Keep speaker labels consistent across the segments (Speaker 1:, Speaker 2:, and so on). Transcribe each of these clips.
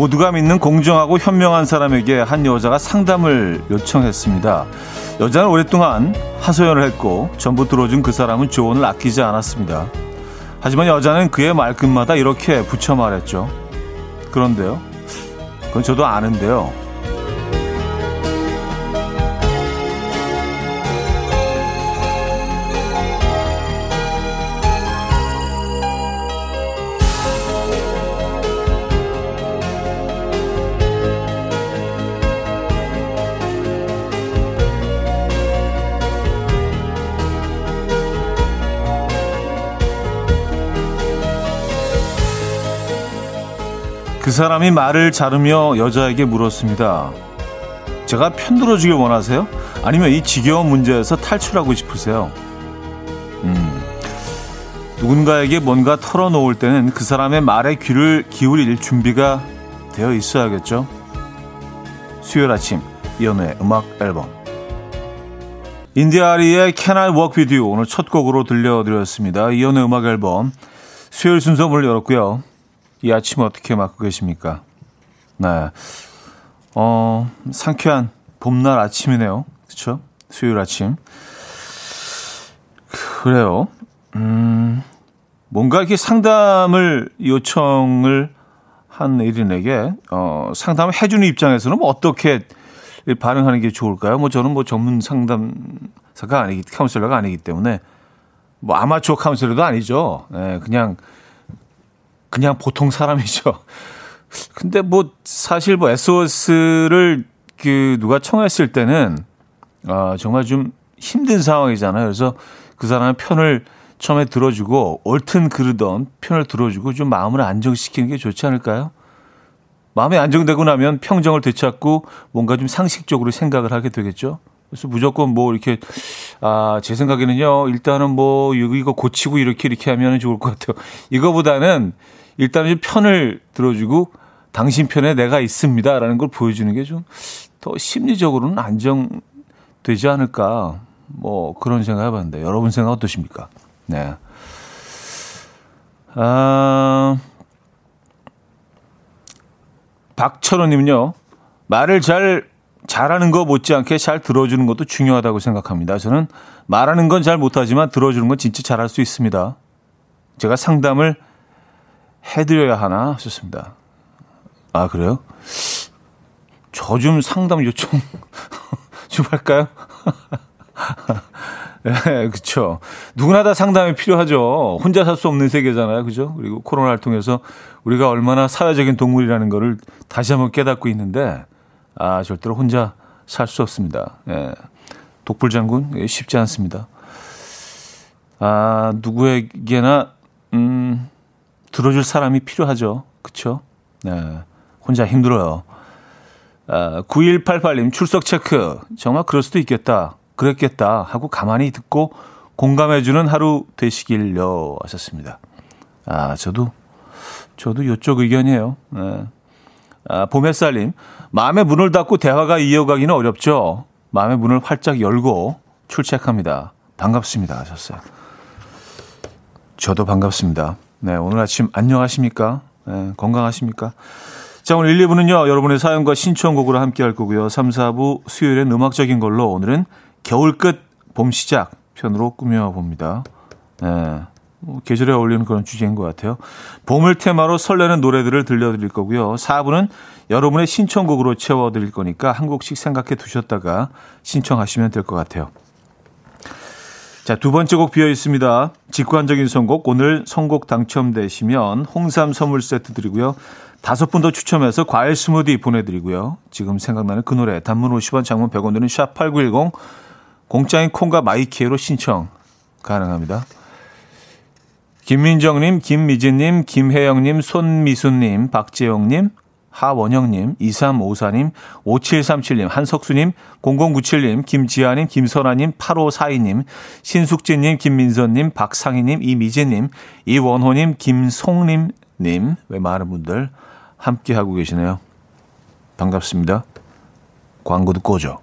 Speaker 1: 모두가 믿는 공정하고 현명한 사람에게 한 여자가 상담을 요청했습니다. 여자는 오랫동안 하소연을 했고 전부 들어준 그 사람은 조언을 아끼지 않았습니다. 하지만 여자는 그의 말끝마다 이렇게 붙여 말했죠. 그런데요. 그건 저도 아는데요. 그 사람이 말을 자르며 여자에게 물었습니다. 제가 편들어주길 원하세요? 아니면 이 지겨운 문제에서 탈출하고 싶으세요? 음, 누군가에게 뭔가 털어놓을 때는 그 사람의 말에 귀를 기울일 준비가 되어 있어야겠죠? 수요일 아침 이연우의 음악 앨범 인디아리의 Can I Walk With You 오늘 첫 곡으로 들려드렸습니다. 이연우의 음악 앨범 수요일 순서 문을 열었고요. 이 아침 어떻게 맞고 계십니까? 네. 어, 상쾌한 봄날 아침이네요. 그쵸? 수요일 아침. 그래요. 음, 뭔가 이렇게 상담을 요청을 한 일인에게, 어, 상담을 해주는 입장에서는 뭐 어떻게 반응하는 게 좋을까요? 뭐 저는 뭐 전문 상담사가 아니기, 카운셀러가 아니기 때문에, 뭐 아마추어 카운셀러도 아니죠. 예, 그냥 그냥 보통 사람이죠. 근데 뭐 사실 뭐 SOS를 그 누가 청했을 때는 아 정말 좀 힘든 상황이잖아요. 그래서 그 사람의 편을 처음에 들어주고 옳든 그르던 편을 들어주고 좀 마음을 안정시키는 게 좋지 않을까요? 마음이 안정되고 나면 평정을 되찾고 뭔가 좀 상식적으로 생각을 하게 되겠죠. 그래서 무조건 뭐 이렇게 아 제 생각에는요 일단은 뭐 이거 고치고 이렇게 이렇게 하면 좋을 것 같아요. 이거보다는 일단은 좀 편을 들어주고 당신 편에 내가 있습니다라는 걸 보여주는 게 좀 더 심리적으로는 안정되지 않을까 뭐 그런 생각 해봤는데 여러분 생각 어떠십니까? 네. 아, 박철호님은요 말을 잘 잘하는 거 못지않게 잘 들어주는 것도 중요하다고 생각합니다. 저는 말하는 건 잘 못하지만 들어주는 건 진짜 잘할 수 있습니다. 제가 상담을 해드려야 하나 하셨습니다. 아, 그래요? 저 좀 상담 요청 좀 할까요? 예, 네, 그쵸. 누구나 다 상담이 필요하죠. 혼자 살 수 없는 세계잖아요. 그죠? 그리고 코로나를 통해서 우리가 얼마나 사회적인 동물이라는 거를 다시 한번 깨닫고 있는데, 아, 절대로 혼자 살 수 없습니다. 예. 독불장군, 예, 쉽지 않습니다. 아, 누구에게나, 음, 들어줄 사람이 필요하죠. 그쵸? 네. 혼자 힘들어요. 아, 9188님, 출석 체크. 정말 그럴 수도 있겠다. 그랬겠다. 하고 가만히 듣고 공감해주는 하루 되시길요. 하셨습니다. 아, 저도, 저도 요쪽 의견이에요. 네. 아, 봄햇살님, 마음의 문을 닫고 대화가 이어가기는 어렵죠. 마음의 문을 활짝 열고 출첵합니다. 반갑습니다. 하셨어요. 저도 반갑습니다. 네, 오늘 아침 안녕하십니까? 네, 건강하십니까? 자, 오늘 1, 2부는요, 여러분의 사연과 신청곡으로 함께 할 거고요. 3, 4부 수요일엔 음악적인 걸로 오늘은 겨울 끝, 봄 시작 편으로 꾸며봅니다. 네, 뭐 계절에 어울리는 그런 주제인 것 같아요. 봄을 테마로 설레는 노래들을 들려드릴 거고요. 4부는 여러분의 신청곡으로 채워드릴 거니까 한 곡씩 생각해 두셨다가 신청하시면 될 것 같아요. 자, 두 번째 곡 비어 있습니다. 직관적인 선곡. 오늘 선곡 당첨되시면 홍삼 선물 세트 드리고요. 다섯 분 더 추첨해서 과일 스무디 보내드리고요. 지금 생각나는 그 노래 단문 50원 장문 100원 드는 샵8910 공짜인 콩과 마이키에로 신청 가능합니다. 김민정님, 김미진님, 김혜영님, 손미수님, 박재영님, 하원영님, 2354님, 5737님, 한석수님, 0097님, 김지아님, 김선아님, 8542님, 신숙진님, 김민선님, 박상희님, 이미재님, 이원호님, 김송림님, 왜 많은 분들 함께하고 계시네요. 반갑습니다. 광고 듣고 오죠.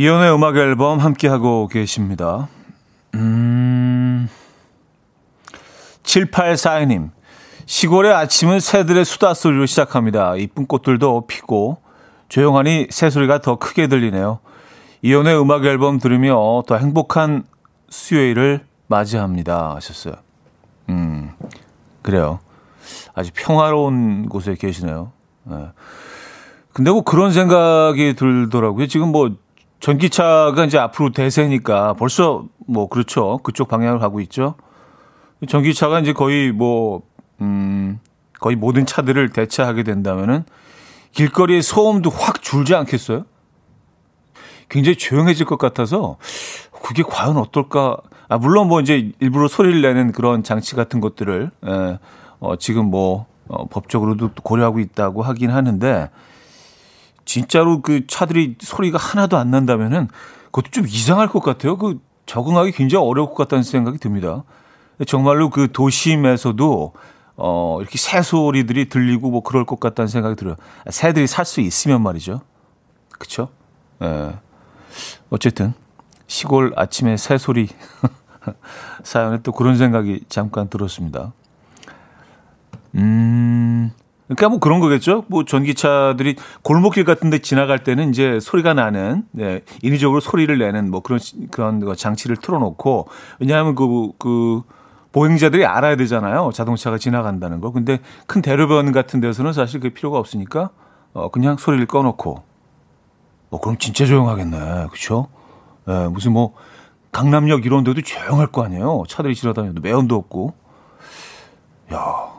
Speaker 1: 이연의 음악 앨범 함께하고 계십니다. 음, 7842님. 시골의 아침은 새들의 수다 소리로 시작합니다. 이쁜 꽃들도 피고 조용하니 새소리가 더 크게 들리네요. 이연의 음악 앨범 들으며 더 행복한 수요일을 맞이합니다. 하셨어요. 음, 그래요. 아주 평화로운 곳에 계시네요. 네. 근데 뭐 그런 생각이 들더라고요. 지금 뭐 전기차가 이제 앞으로 대세니까 벌써 뭐 그렇죠. 그쪽 방향을 가고 있죠. 전기차가 이제 거의 뭐, 음, 거의 모든 차들을 대체하게 된다면은 길거리의 소음도 확 줄지 않겠어요? 굉장히 조용해질 것 같아서 그게 과연 어떨까? 아, 물론 뭐 이제 일부러 소리를 내는 그런 장치 같은 것들을, 에, 어, 지금 뭐, 어, 법적으로도 고려하고 있다고 하긴 하는데 진짜로 그 차들이 소리가 하나도 안 난다면은 그것도 좀 이상할 것 같아요. 그 적응하기 굉장히 어려울 것 같다는 생각이 듭니다. 정말로 그 도심에서도 어 이렇게 새 소리들이 들리고 뭐 그럴 것 같다는 생각이 들어요. 새들이 살 수 있으면 말이죠. 그렇죠? 예. 어쨌든 시골 아침에 새 소리 사연에 또 그런 생각이 잠깐 들었습니다. 음. 그러니까 뭐 그런 거겠죠. 뭐 전기차들이 골목길 같은 데 지나갈 때는 이제 소리가 나는 네, 인위적으로 소리를 내는 뭐 그런 그런 장치를 틀어 놓고 왜냐하면 그그 보행자들이 알아야 되잖아요. 자동차가 지나간다는 거. 근데 큰 대로변 같은 데서는 사실 그 필요가 없으니까 어 그냥 소리를 꺼 놓고 어 그럼 진짜 조용하겠네. 그렇죠? 예, 무슨 뭐 강남역 이런 데도 조용할 거 아니에요. 차들이 지나다녀도 매연도 없고. 야,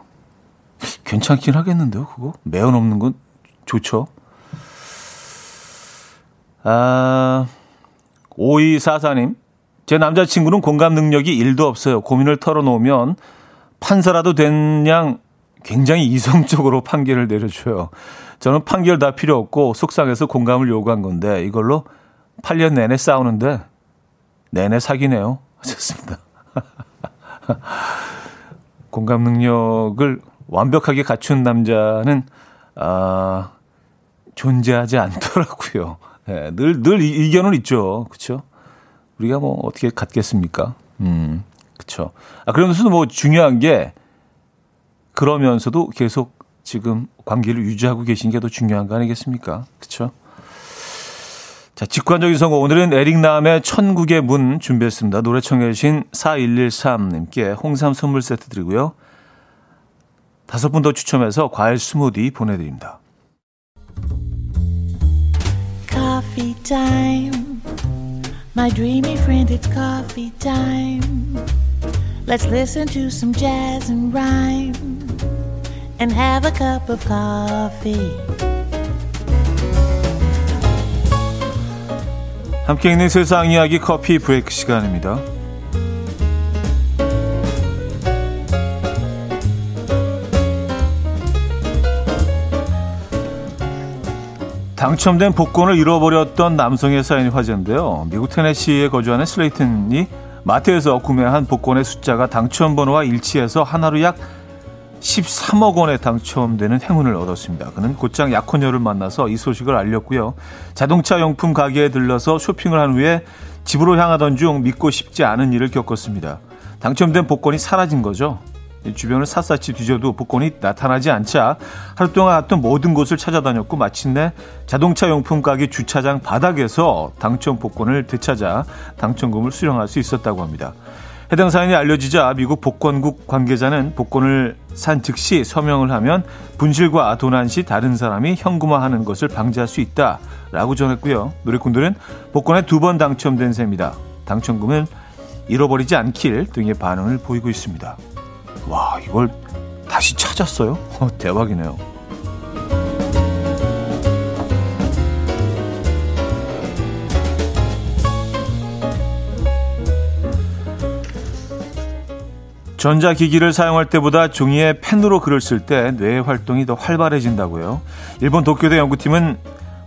Speaker 1: 괜찮긴 하겠는데요, 그거? 매연 없는 건 좋죠. 아, 5244님. 제 남자친구는 공감 능력이 1도 없어요. 고민을 털어놓으면 판사라도 된 양 굉장히 이성적으로 판결을 내려줘요. 저는 판결 다 필요 없고 속상해서 공감을 요구한 건데 이걸로 8년 내내 싸우는데 내내 사귀네요. 하셨습니다. 공감 능력을 완벽하게 갖춘 남자는 아 존재하지 않더라고요. 네, 늘, 늘 이견은 있죠. 그쵸? 우리가 뭐 어떻게 갖겠습니까? 음, 그쵸. 아, 그러면서도 뭐 중요한 게 그러면서도 계속 지금 관계를 유지하고 계신 게 더 중요한 거 아니겠습니까? 그쵸? 자, 직관적인 선거. 오늘은 에릭남의 천국의 문 준비했습니다. 노래 청해주신 4113님께 홍삼 선물 세트 드리고요. 다섯 분 더 추첨해서 과일 스무디 보내드립니다. Coffee time. My dreamy friend, it's coffee time. Let's listen to some jazz and rhyme and have a cup of coffee. 함께 있는 세상 이야기 커피 브레이크 시간입니다. 당첨된 복권을 잃어버렸던 남성의 사연이 화제인데요. 미국 테네시에 거주하는 슬레이튼이 마트에서 구매한 복권의 숫자가 당첨 번호와 일치해서 하나로 약 13억 원에 당첨되는 행운을 얻었습니다. 그는 곧장 약혼녀를 만나서 이 소식을 알렸고요. 자동차 용품 가게에 들러서 쇼핑을 한 후에 집으로 향하던 중 믿고 싶지 않은 일을 겪었습니다. 당첨된 복권이 사라진 거죠. 주변을 샅샅이 뒤져도 복권이 나타나지 않자 하루 동안 갔던 모든 곳을 찾아다녔고 마침내 자동차 용품 가게 주차장 바닥에서 당첨 복권을 되찾아 당첨금을 수령할 수 있었다고 합니다. 해당 사연이 알려지자 미국 복권국 관계자는 복권을 산 즉시 서명을 하면 분실과 도난 시 다른 사람이 현금화하는 것을 방지할 수 있다라고 전했고요. 노래꾼들은 복권에 두 번 당첨된 셈이다. 당첨금을 잃어버리지 않길 등의 반응을 보이고 있습니다. 와, 이걸 다시 찾았어요? 어, 대박이네요. 전자기기를 사용할 때보다 종이에 펜으로 글을 쓸 때뇌 활동이 더 활발해진다고요. 일본 도쿄대 연구팀은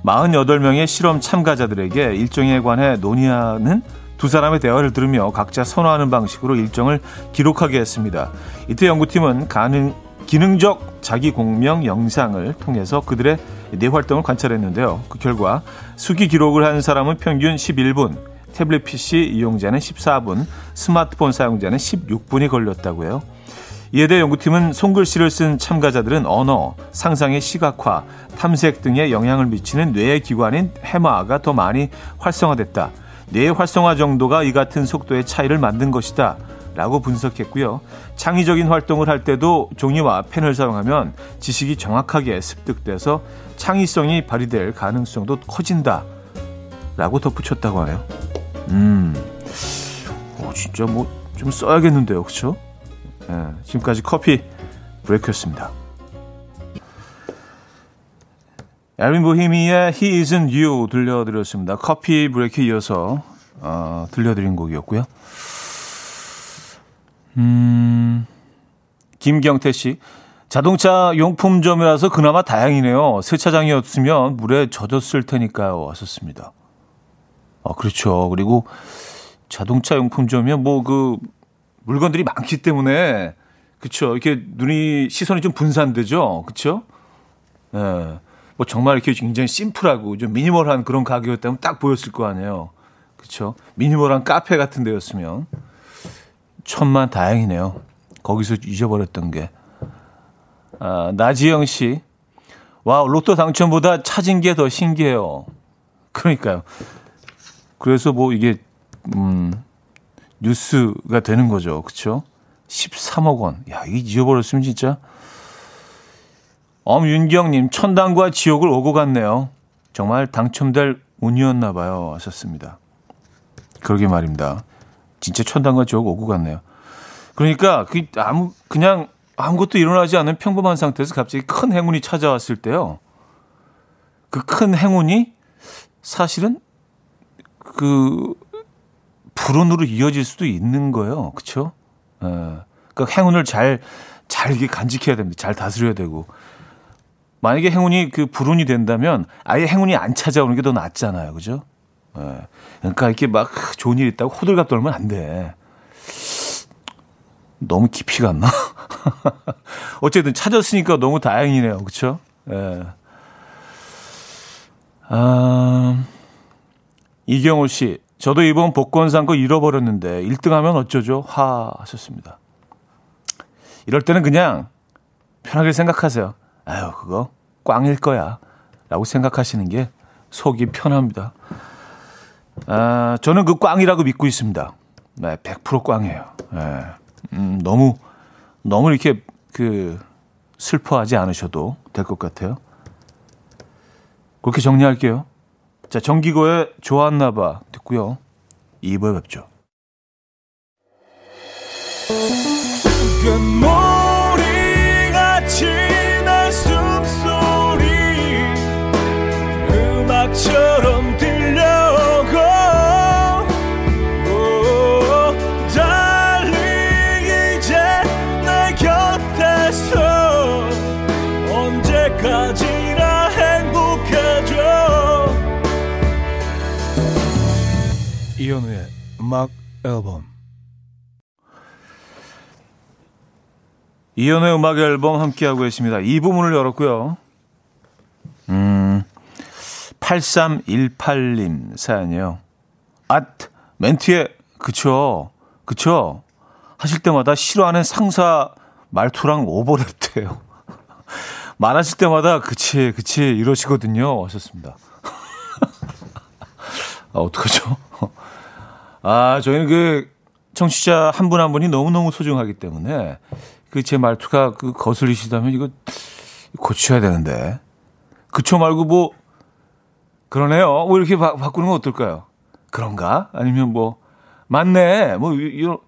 Speaker 1: 48명의 실험 참가자들에게 일정에 관해 논의하는 두 사람의 대화를 들으며 각자 선호하는 방식으로 일정을 기록하게 했습니다. 이때 연구팀은 가능 기능적 자기 공명 영상을 통해서 그들의 뇌 활동을 관찰했는데요. 그 결과 수기 기록을 한 사람은 평균 11분, 태블릿 PC 이용자는 14분, 스마트폰 사용자는 16분이 걸렸다고 해요. 이에 대해 연구팀은 손글씨를 쓴 참가자들은 언어, 상상의 시각화, 탐색 등에 영향을 미치는 뇌의 기관인 해마가 더 많이 활성화됐다. 뇌의 활성화 정도가 이 같은 속도의 차이를 만든 것이다. 라고 분석했고요. 창의적인 활동을 할 때도 종이와 펜을 사용하면 지식이 정확하게 습득돼서 창의성이 발휘될 가능성도 커진다. 라고 덧붙였다고 하네요. 음, 오, 진짜 뭐 좀 써야겠는데요. 그쵸? 예, 지금까지 커피 브레이크였습니다. 에린 보히미의 He Isn't You 들려드렸습니다. 커피 브레이크 이어서 어, 들려드린 곡이었고요. 음, 김경태 씨. 자동차 용품점이라서 그나마 다행이네요. 세차장이었으면 물에 젖었을 테니까요. 왔었습니다. 아, 그렇죠. 그리고 자동차 용품점이면 뭐 그 물건들이 많기 때문에 그렇죠. 이렇게 눈이 시선이 좀 분산되죠. 그렇죠? 예. 네. 뭐 정말 이렇게 굉장히 심플하고 좀 미니멀한 그런 가게였다면 딱 보였을 거 아니에요. 그렇죠? 미니멀한 카페 같은 데였으면 천만 다행이네요. 거기서 잊어버렸던 게. 아, 나지영 씨. 와, 로또 당첨보다 찾은 게 더 신기해요. 그러니까요. 그래서 뭐 이게, 음, 뉴스가 되는 거죠. 그쵸? 13억 원. 야, 이게 잊어버렸으면 진짜. 엄윤경님, 천당과 지옥을 오고 갔네요. 정말 당첨될 운이었나 봐요. 하셨습니다. 그러게 말입니다. 진짜 천당과 지옥 오고 갔네요. 그러니까 그 아무 그냥 아무것도 일어나지 않은 평범한 상태에서 갑자기 큰 행운이 찾아왔을 때요. 그 큰 행운이 사실은 그 불운으로 이어질 수도 있는 거예요. 그렇죠? 예. 그 행운을 잘잘 이게 간직해야 됩니다. 잘 다스려야 되고. 만약에 행운이 그 불운이 된다면 아예 행운이 안 찾아오는 게 더 낫잖아요. 그죠? 예. 그러니까 이렇게 막 좋은 일 있다고 호들갑 떨면 안 돼. 너무 깊이 갔나? 어쨌든 찾았으니까 너무 다행이네요. 그쵸? 예. 아, 이경호 씨, 저도 이번 복권 산 거 잃어버렸는데 1등 하면 어쩌죠? 하 하셨습니다. 이럴 때는 그냥 편하게 생각하세요. 아유, 그거 꽝일 거야. 라고 생각하시는 게 속이 편합니다. 아, 저는 그 꽝이라고 믿고 있습니다. 네, 100% 꽝이에요. 네. 음, 너무, 너무 이렇게 그 슬퍼하지 않으셔도 될 것 같아요. 그렇게 정리할게요. 자, 정기고의 좋았나봐 듣고요. 2부에 뵙죠. 음악 앨범 이현우의 음악 앨범 함께하고 계십니다. 이 부분을 열었고요. 음, 8318님 사연이에요. 아, 멘트에, 그쵸, 그쵸. 하실 때마다 싫어하는 상사 말투랑 오버랩 돼요. 말하실 때마다, 그치, 그치, 이러시거든요. 하셨습니다. 아, 어떡하죠? 아, 저희는 그, 청취자 한분한 분이 너무너무 소중하기 때문에, 그 제 말투가 그 거슬리시다면 이거 고쳐야 되는데. 그쵸 말고 뭐, 그러네요. 뭐 이렇게 바, 바꾸는 건 어떨까요? 그런가? 아니면 뭐 맞네. 뭐 이런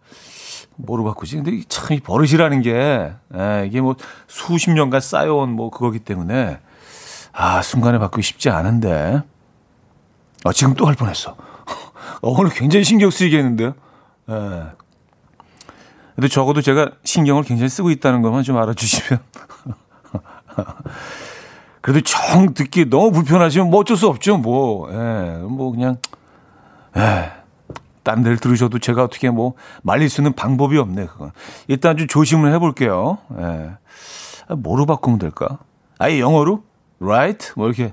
Speaker 1: 뭐로 바꾸지? 근데 참 이 버릇이라는 게 에, 예, 이게 뭐 수십 년간 쌓여온 뭐 그거기 때문에 아 순간에 바꾸기 쉽지 않은데 아 지금 또 할 뻔했어. 어, 오늘 굉장히 신경 쓰이겠는데요. 예. 근데 적어도 제가 신경을 굉장히 쓰고 있다는 것만 좀 알아주시면 그래도 정 듣기 너무 불편하시면 뭐 어쩔 수 없죠. 뭐, 예, 뭐 그냥, 예, 딴 데를 들으셔도 제가 어떻게 뭐 말릴 수 있는 방법이 없네, 그건. 일단 좀 조심을 해볼게요. 예. 아, 뭐로 바꾸면 될까? 아예 영어로? right? 뭐 이렇게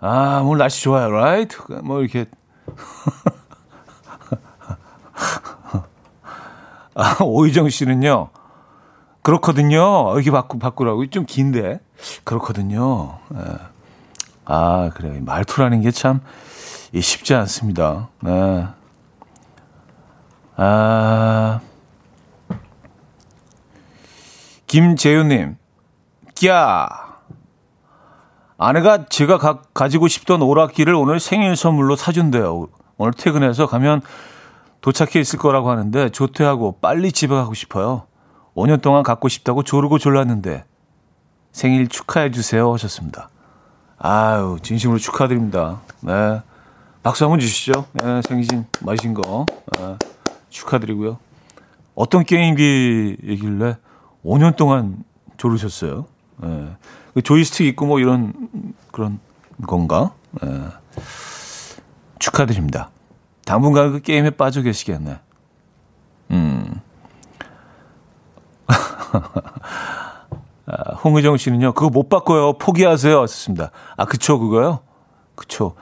Speaker 1: 아, 오늘 날씨 좋아요. right? 뭐 이렇게 아, 오희정 씨는요. 그렇거든요. 이렇게 바꾸, 바꾸라고. 좀 긴데. 그렇거든요. 예. 아, 그래요. 말투라는 게 참 쉽지 않습니다. 네. 아. 김재윤님. 꺄. 아내가 제가 가, 가지고 싶던 오락기를 오늘 생일 선물로 사준대요. 오늘 퇴근해서 가면 도착해 있을 거라고 하는데 조퇴하고 빨리 집에 가고 싶어요. 5년 동안 갖고 싶다고 조르고 졸랐는데 생일 축하해 주세요 하셨습니다. 아유 진심으로 축하드립니다. 네 박수 한번 주시죠. 네, 생신 마신 거 네, 축하드리고요. 어떤 게임기이길래 5년 동안 조르셨어요. 네. 조이스틱 있고 뭐 이런 그런 건가? 네. 축하드립니다. 당분간 그 게임에 빠져 계시겠네. 음. 아, 홍의정 씨는요, 그거 못 바꿔요. 포기하세요. 하셨습니다. 아, 그쵸, 그거요? 그쵸.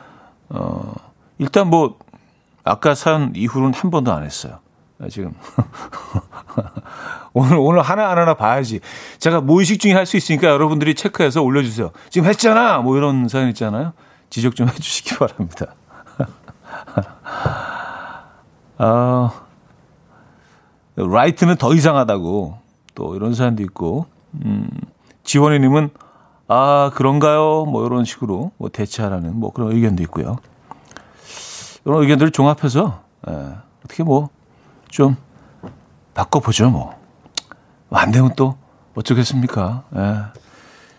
Speaker 1: 어, 일단 뭐, 아까 사연 이후로는 한 번도 안 했어요. 아, 지금. 오늘, 오늘 하나 하나 봐야지. 제가 무의식 중에 할 수 있으니까 여러분들이 체크해서 올려주세요. 지금 했잖아! 뭐 이런 사연 있잖아요. 지적 좀 해주시기 바랍니다. 아, 라이트는 더 이상하다고 또 이런 사연도 있고, 음, 지원이님은 아 그런가요? 뭐 이런 식으로 뭐 대체하라는 뭐 그런 의견도 있고요. 이런 의견들을 종합해서 예, 어떻게 뭐 좀 바꿔보죠 뭐. 안 되면 또 어쩌겠습니까? 예.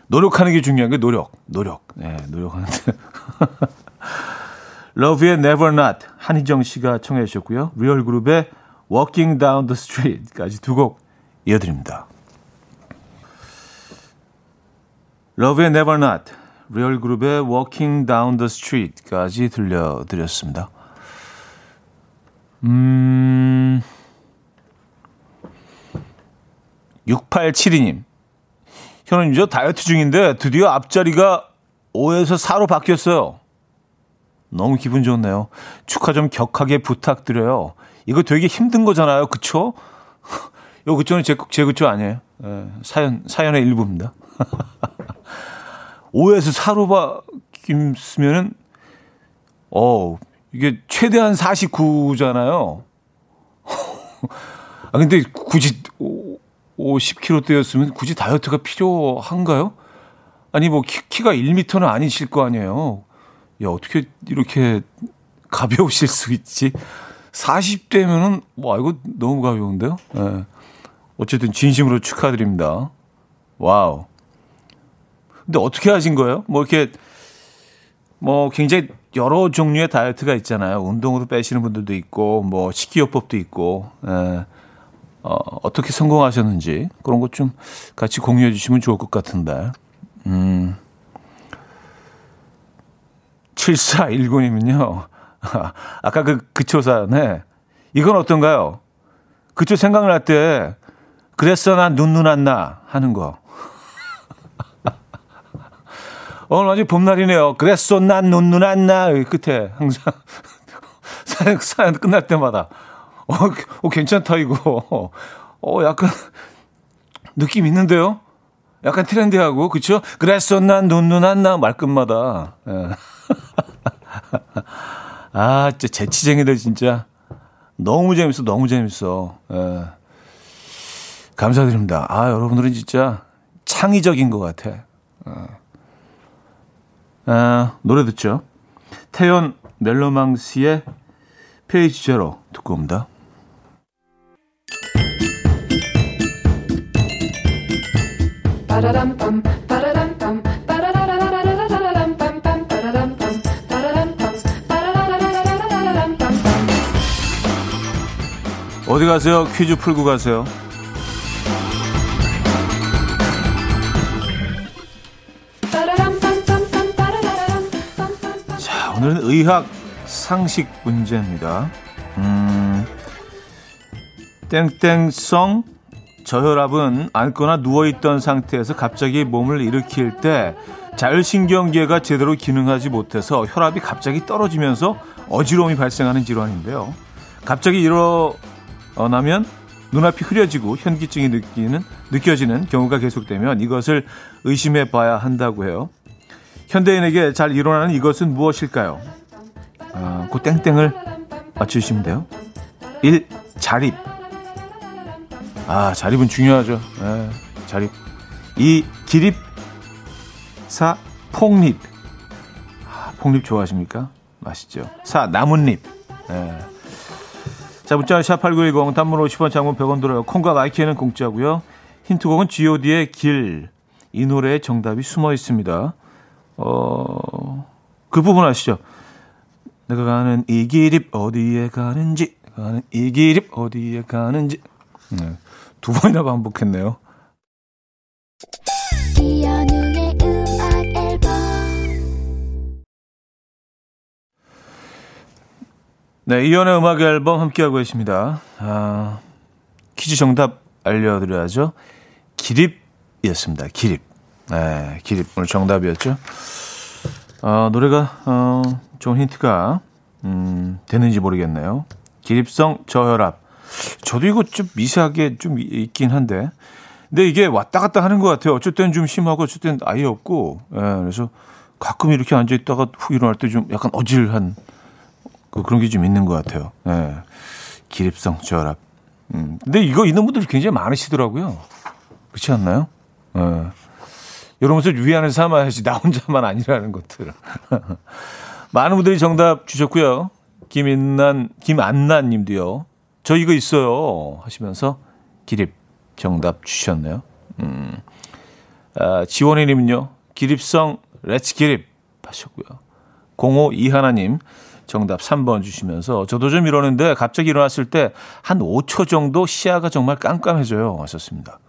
Speaker 1: 노력하는 게 중요한 게 노력, 노력, 예, 노력하는데. Lauv의 Never Not 한희정 씨가 청해 주셨고요. Real Group의 Walking Down the Street까지 두 곡 이어드립니다. 러브의 Never Not, 리얼 그룹의 Walking Down the Street까지 들려드렸습니다. 음, 6872님. 현우님, 저 다이어트 중인데 드디어 앞자리가 5에서 4로 바뀌었어요. 너무 기분 좋네요. 축하 좀 격하게 부탁드려요. 이거 되게 힘든 거잖아요. 그쵸? 요 그초는 제, 제 그초 아니에요. 예, 사연, 사연의 일부입니다. 5에서 4로 바뀌면은, 어, 이게 최대한 49잖아요. 아, 근데 굳이 50kg대였으면 굳이 다이어트가 필요한가요? 아니, 뭐, 키, 가 1m는 아니실 거 아니에요. 야, 어떻게 이렇게 가벼우실 수 있지? 40대면은, 와, 이거 너무 가벼운데요? 네. 어쨌든 진심으로 축하드립니다. 와우. 근데 어떻게 하신 거예요? 뭐 이렇게, 뭐 굉장히 여러 종류의 다이어트가 있잖아요. 운동으로 빼시는 분들도 있고, 뭐 식이요법도 있고, 예. 어, 어떻게 성공하셨는지 그런 것 좀 같이 공유해 주시면 좋을 것 같은데. 음. 7419님은요. 아까 그 그초사네. 이건 어떤가요? 그초 생각날 때 그랬어 난 눈눈 안나 하는 거. 오늘 아주 봄날이네요. 그랬어 난 눈눈 안 나. 끝에 항상 사연, 사연 끝날 때마다 어, 어 괜찮다 이거. 어 약간 느낌 있는데요. 약간 트렌디하고 그쵸? 그랬어 난 눈눈 안나 말끝마다. 예. 아, 진짜 재치쟁이들 진짜. 너무 재밌어, 너무 재밌어. 예. 감사드립니다. 아, 여러분들은 진짜 창의적인 것 같아. 어. 아, 노래 듣죠. 태연 멜로망스의 페이지 제로 듣고 옵니다. 어디 가세요? 퀴즈 풀고 가세요. 자, 오늘은 의학 상식 문제입니다. 음, 땡땡성 저혈압은 앉거나 누워있던 상태에서 갑자기 몸을 일으킬 때 자율신경계가 제대로 기능하지 못해서 혈압이 갑자기 떨어지면서 어지러움이 발생하는 질환인데요. 갑자기 일어 나면 눈앞이 흐려지고 현기증이 느끼는, 느껴지는 경우가 계속되면 이것을 의심해 봐야 한다고 해요. 현대인에게 잘 일어나는 이것은 무엇일까요? 아, 그 땡땡을 맞추시면 돼요. 1. 자립. 아, 자립은 중요하죠. 네, 자립. 2. 기립. 4. 폭립. 아, 폭립 좋아하십니까? 맛있죠. 4. 나뭇잎. 네. 자, 문자 샵8910 단문 50원 장문 100원 들어요. 콩과 마이케이는 공짜고요. 힌트곡은 G.O.D의 길. 이 노래에 정답이 숨어 있습니다. 어, 그 부분 아시죠? 내가 가는 이 길이 어디에 가는지, 가는 이 길이 어디에 가는지. 네, 두 번이나 반복했네요. 네, 이연의 음악 앨범 함께하고 계십니다. 아, 퀴즈 정답 알려드려야죠. 기립이었습니다. 기립. 네, 기립. 오늘 정답이었죠. 어, 노래가, 어, 좋은 힌트가, 음, 되는지 모르겠네요. 기립성 저혈압. 저도 이거 좀 미세하게 좀 있긴 한데. 근데 이게 왔다 갔다 하는 것 같아요. 어쩔 때는 좀 심하고 어쩔 때는 아예 없고. 예, 그래서 가끔 이렇게 앉아있다가 훅 일어날 때 좀 약간 어질한 그 그런 게 좀 있는 것 같아요. 예. 기립성 저혈압. 음. 근데 이거 있는 분들이 굉장히 많으시더라고요. 그렇지 않나요? 예. 이러면서 위안을 삼아야지 나 혼자만 아니라는 것들. 많은 분들이 정답 주셨고요. 김인난, 김안난 님도요. 저 이거 있어요. 하시면서 기립 정답 주셨네요. 음. 아, 지원이 님은요. 기립성 Let's 기립 하셨고요. 05 이하나 님 정답 3번 주시면서 저도 좀 이러는데 갑자기 일어났을 때 한 5초 정도 시야가 정말 깜깜해져요. 하셨습니다.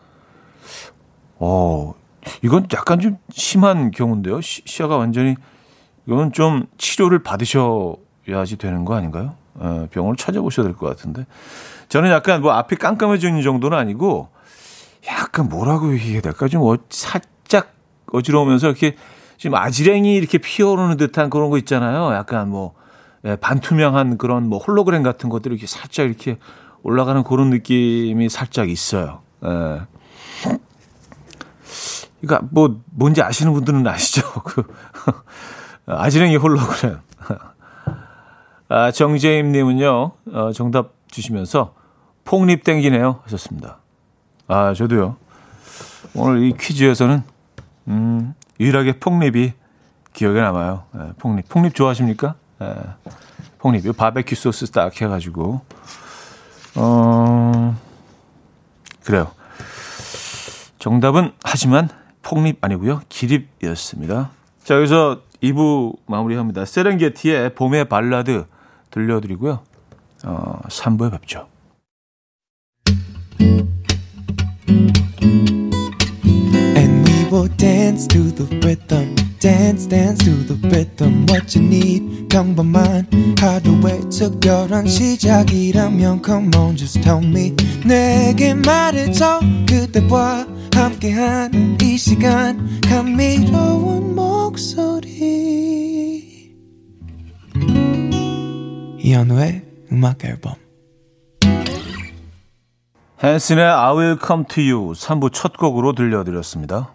Speaker 1: 어, 이건 약간 좀 심한 경우인데요. 시, 시야가 완전히 이건 좀 치료를 받으셔야지 되는 거 아닌가요? 어, 병원을 찾아보셔야 될 것 같은데 저는 약간 뭐 앞이 깜깜해지는 정도는 아니고 약간 뭐라고 얘기해야 될까 좀 어, 살짝 어지러우면서 이렇게 지금 아지랭이 이렇게 피어오르는 듯한 그런 거 있잖아요. 약간 뭐 예, 반투명한 그런 뭐 홀로그램 같은 것들이 이렇게 살짝 이렇게 올라가는 그런 느낌이 살짝 있어요. 예. 그러니까 뭐 뭔지 아시는 분들은 아시죠? 그 아지랭이 홀로그램. 아, 정재임 님은요 어, 정답 주시면서 폭립 땡기네요 하셨습니다. 아 저도요. 오늘 이 퀴즈에서는 음, 유일하게 폭립이 기억에 남아요. 예, 폭립. 폭립 좋아하십니까? 예, 폭립. 이 바베큐 소스 딱 해가지고 어 그래요. 정답은 하지만 폭립 아니고요. 기립이었습니다. 자, 여기서 2부 마무리합니다. 세렝게티의 봄의 발라드 들려드리고요. 어, 3부에 뵙죠. Dance dance to the rhythm what you need 평범한 하루의 특별한 시작이라면 come on just tell me 내게 말해줘 그대와 함께한 이 시간 감미로운 목소리 이현우의 음악 앨범 핸슨의 I Will Come To You 3부 첫 곡으로 들려드렸습니다.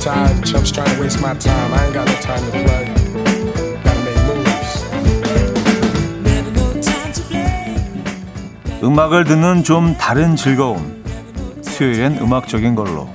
Speaker 1: Tired. Chumps trying to waste my time. I ain't got no time to play. Gotta make moves. 음악을 듣는 좀 다른 즐거움. 수요일엔 음악적인 걸로.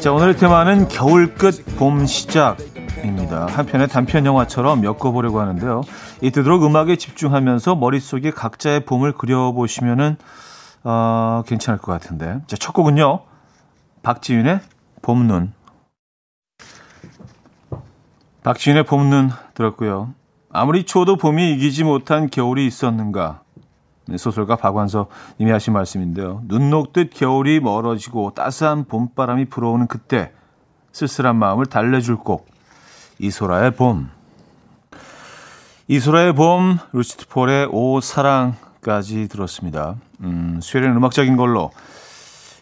Speaker 1: 자, 오늘의 테마는 겨울 끝, 봄 시작입니다. 한편의 단편 영화처럼 엮어보려고 하는데요. 이때도록 음악에 집중하면서 머릿속에 각자의 봄을 그려보시면은, 어, 괜찮을 것 같은데. 자, 첫 곡은요. 박지윤의 봄눈. 박지윤의 봄눈 들었고요. 아무리 추워도 봄이 이기지 못한 겨울이 있었는가. 네, 소설가 박완서 님이 하신 말씀인데요. 눈 녹듯 겨울이 멀어지고 따스한 봄바람이 불어오는 그때 쓸쓸한 마음을 달래줄 곡 이소라의 봄 이소라의 봄 루시트 폴의 오 사랑까지 들었습니다. 음, 수요일은 음악적인 걸로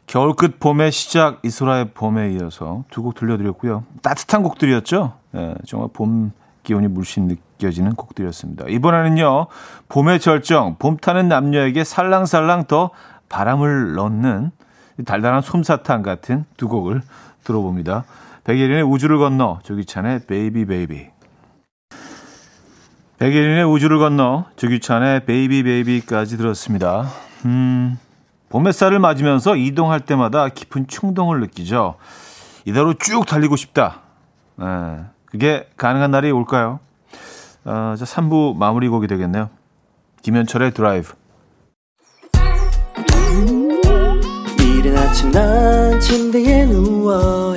Speaker 1: 겨울 끝 봄의 시작 이소라의 봄에 이어서 두 곡 들려드렸고요. 따뜻한 곡들이었죠. 네, 정말 봄 기온이 물씬 느껴지는 곡들이었습니다. 이번에는요, 봄의 절정, 봄 타는 남녀에게 살랑살랑 더 바람을 넣는 달달한 솜사탕 같은 두 곡을 들어봅니다. 백예린의 우주를 건너, 조규찬의 Baby Baby. 백예린의 우주를 건너, 조규찬의 Baby Baby까지 들었습니다. 음, 봄 햇살을 맞으면서 이동할 때마다 깊은 충동을 느끼죠. 이대로 쭉 달리고 싶다. 네. 그게 가능한 날이 올까요? 어, 자, 3부 마무리 곡이 되겠네요. 김현철의 드라이브. 이른 아침 난 침대에 누워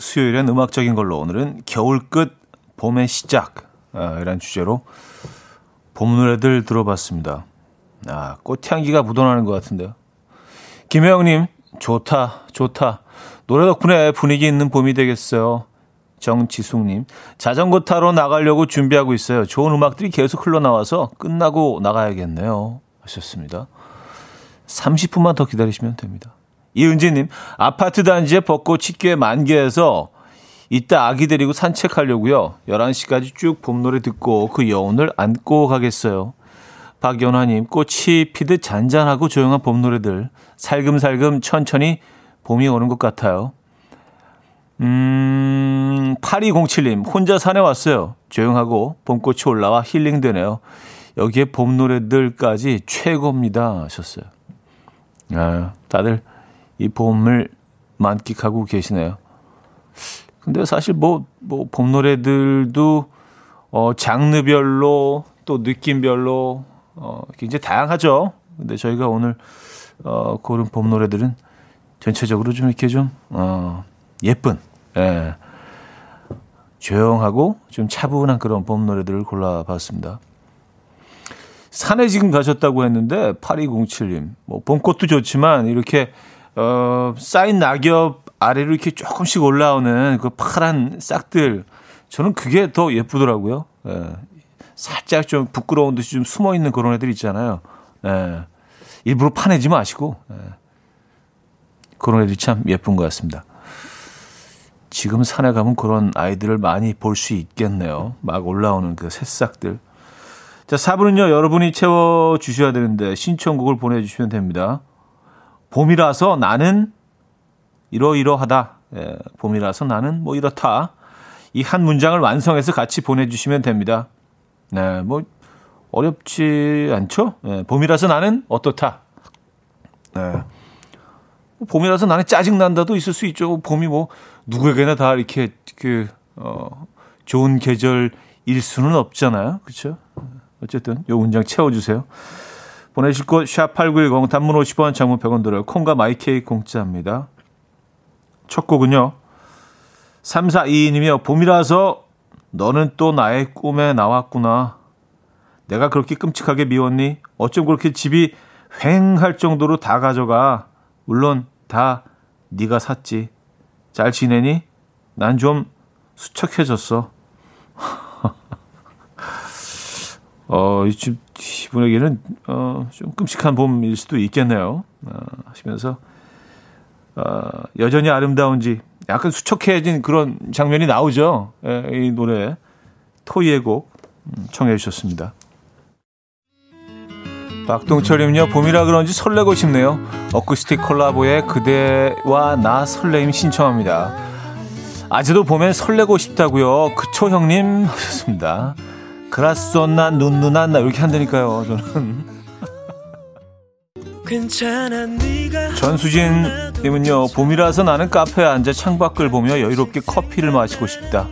Speaker 1: 수요일엔 음악적인 걸로 오늘은 겨울 끝 봄의 시작 아, 이란 주제로 봄 노래들 들어봤습니다. 아, 꽃향기가 묻어나는 것 같은데요. 김혜영님, 좋다, 좋다. 노래 덕분에 분위기 있는 봄이 되겠어요. 정지숙님, 자전거 타러 나가려고 준비하고 있어요. 좋은 음악들이 계속 흘러나와서 끝나고 나가야겠네요. 하셨습니다. 30분만 더 기다리시면 됩니다. 이은지님, 아파트 단지에 벚꽃이 꽤 만개해서 이따 아기 데리고 산책하려고요. 11시까지 쭉 봄노래 듣고 그 여운을 안고 가겠어요. 박연화님, 꽃이 피듯 잔잔하고 조용한 봄노래들. 살금살금 천천히 봄이 오는 것 같아요. 음, 8207님, 혼자 산에 왔어요. 조용하고 봄꽃이 올라와 힐링되네요. 여기에 봄 노래들까지 최고입니다. 하셨어요. 아, 다들 이 봄을 만끽하고 계시네요. 근데 사실 뭐, 뭐, 봄 노래들도, 어, 장르별로, 또 느낌별로, 어, 굉장히 다양하죠. 근데 저희가 오늘, 어, 고른 봄 노래들은 전체적으로 좀 이렇게 좀, 어, 예쁜, 예. 조용하고 좀 차분한 그런 봄 노래들을 골라봤습니다. 산에 지금 가셨다고 했는데, 8207님. 뭐, 봄꽃도 좋지만, 이렇게, 어, 쌓인 낙엽 아래로 이렇게 조금씩 올라오는 그 파란 싹들. 저는 그게 더 예쁘더라고요. 예. 살짝 좀 부끄러운 듯이 좀 숨어 있는 그런 애들 있잖아요. 예. 일부러 파내지 마시고, 예. 그런 애들이 참 예쁜 것 같습니다. 지금 산에 가면 그런 아이들을 많이 볼 수 있겠네요. 막 올라오는 그 새싹들. 자, 4분은요, 여러분이 채워주셔야 되는데, 신청곡을 보내주시면 됩니다. 봄이라서 나는 이러이러하다. 예, 봄이라서 나는 뭐 이렇다. 이 한 문장을 완성해서 같이 보내주시면 됩니다. 네, 뭐, 어렵지 않죠? 예, 봄이라서 나는 어떻다. 네. 봄이라서 나는 짜증난다도 있을 수 있죠. 봄이 뭐, 누구에게나 다 이렇게, 그, 어, 좋은 계절일 수는 없잖아요. 그쵸? 어쨌든, 요 문장 채워 주세요. 보내실 곳, 샵8910, 단문 50원, 장문 100원 들어요. 콩과 마이케이 공짜입니다. 첫 곡은요. 3422님이요. 봄이라서 너는 또 나의 꿈에 나왔구나. 내가 그렇게 끔찍하게 미웠니? 어쩜 그렇게 집이 휑할 정도로 다 가져가. 물론 다 네가 샀지. 잘 지내니? 난 좀 수척해졌어. 어, 이 이분에게는 어, 좀 끔찍한 봄일 수도 있겠네요. 어, 하시면서 어, 여전히 아름다운지 약간 수척해진 그런 장면이 나오죠. 예, 이 노래 토이의 곡 음, 청해 주셨습니다. 박동철님요 봄이라 그런지 설레고 싶네요. 어쿠스틱 콜라보의 그대와 나 설레임 신청합니다. 아직도 보면 설레고 싶다고요. 그쵸 형님 하셨습니다. 그라소나 눈누나 이렇게 한다니까요. 저는. 전수진 님은요 봄이라서 나는 카페에 앉아 창밖을 보며 여유롭게 커피를 마시고 싶다.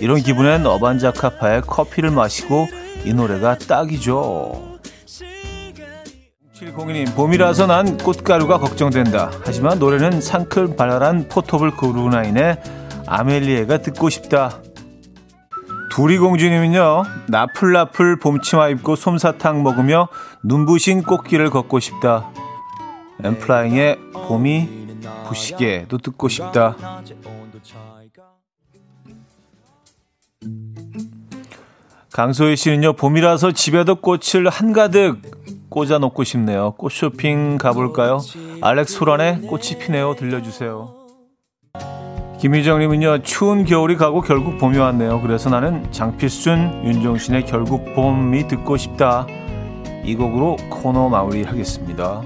Speaker 1: 이런 기분엔 어반자카파의 커피를 마시고 이 노래가 딱이죠. 702님 봄이라서 난 꽃가루가 걱정된다. 하지만 노래는 상큼 발랄한 포토블 그루나인의 아멜리에가 듣고 싶다. 두리공주님은요, 나풀나풀 봄치마 입고 솜사탕 먹으며 눈부신 꽃길을 걷고 싶다. 엠플라잉의 봄이 부시게도 듣고 싶다. 강소희 씨는요, 봄이라서 집에도 꽃을 한가득 꽂아 놓고 싶네요. 꽃 쇼핑 가볼까요? 알렉스 소란의 꽃이 피네요. 들려주세요. 김희정님은요, 추운 겨울이 가고 결국 봄이 왔네요. 그래서 나는 장필순, 윤종신의 결국 봄이 듣고 싶다. 이 곡으로 코너 마무리 하겠습니다.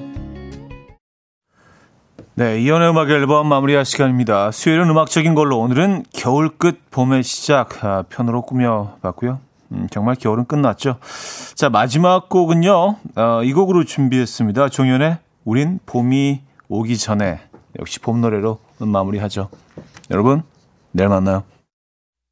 Speaker 1: 네, 이연의 음악 앨범 마무리할 시간입니다. 수요일은 음악적인 걸로 오늘은 겨울 끝 봄의 시작 아, 편으로 꾸며봤고요. 음, 정말 겨울은 끝났죠. 자, 마지막 곡은요, 어, 이 곡으로 준비했습니다. 종현의 우린 봄이 오기 전에 역시 봄 노래로 마무리하죠. 여러분, 내일 만나요.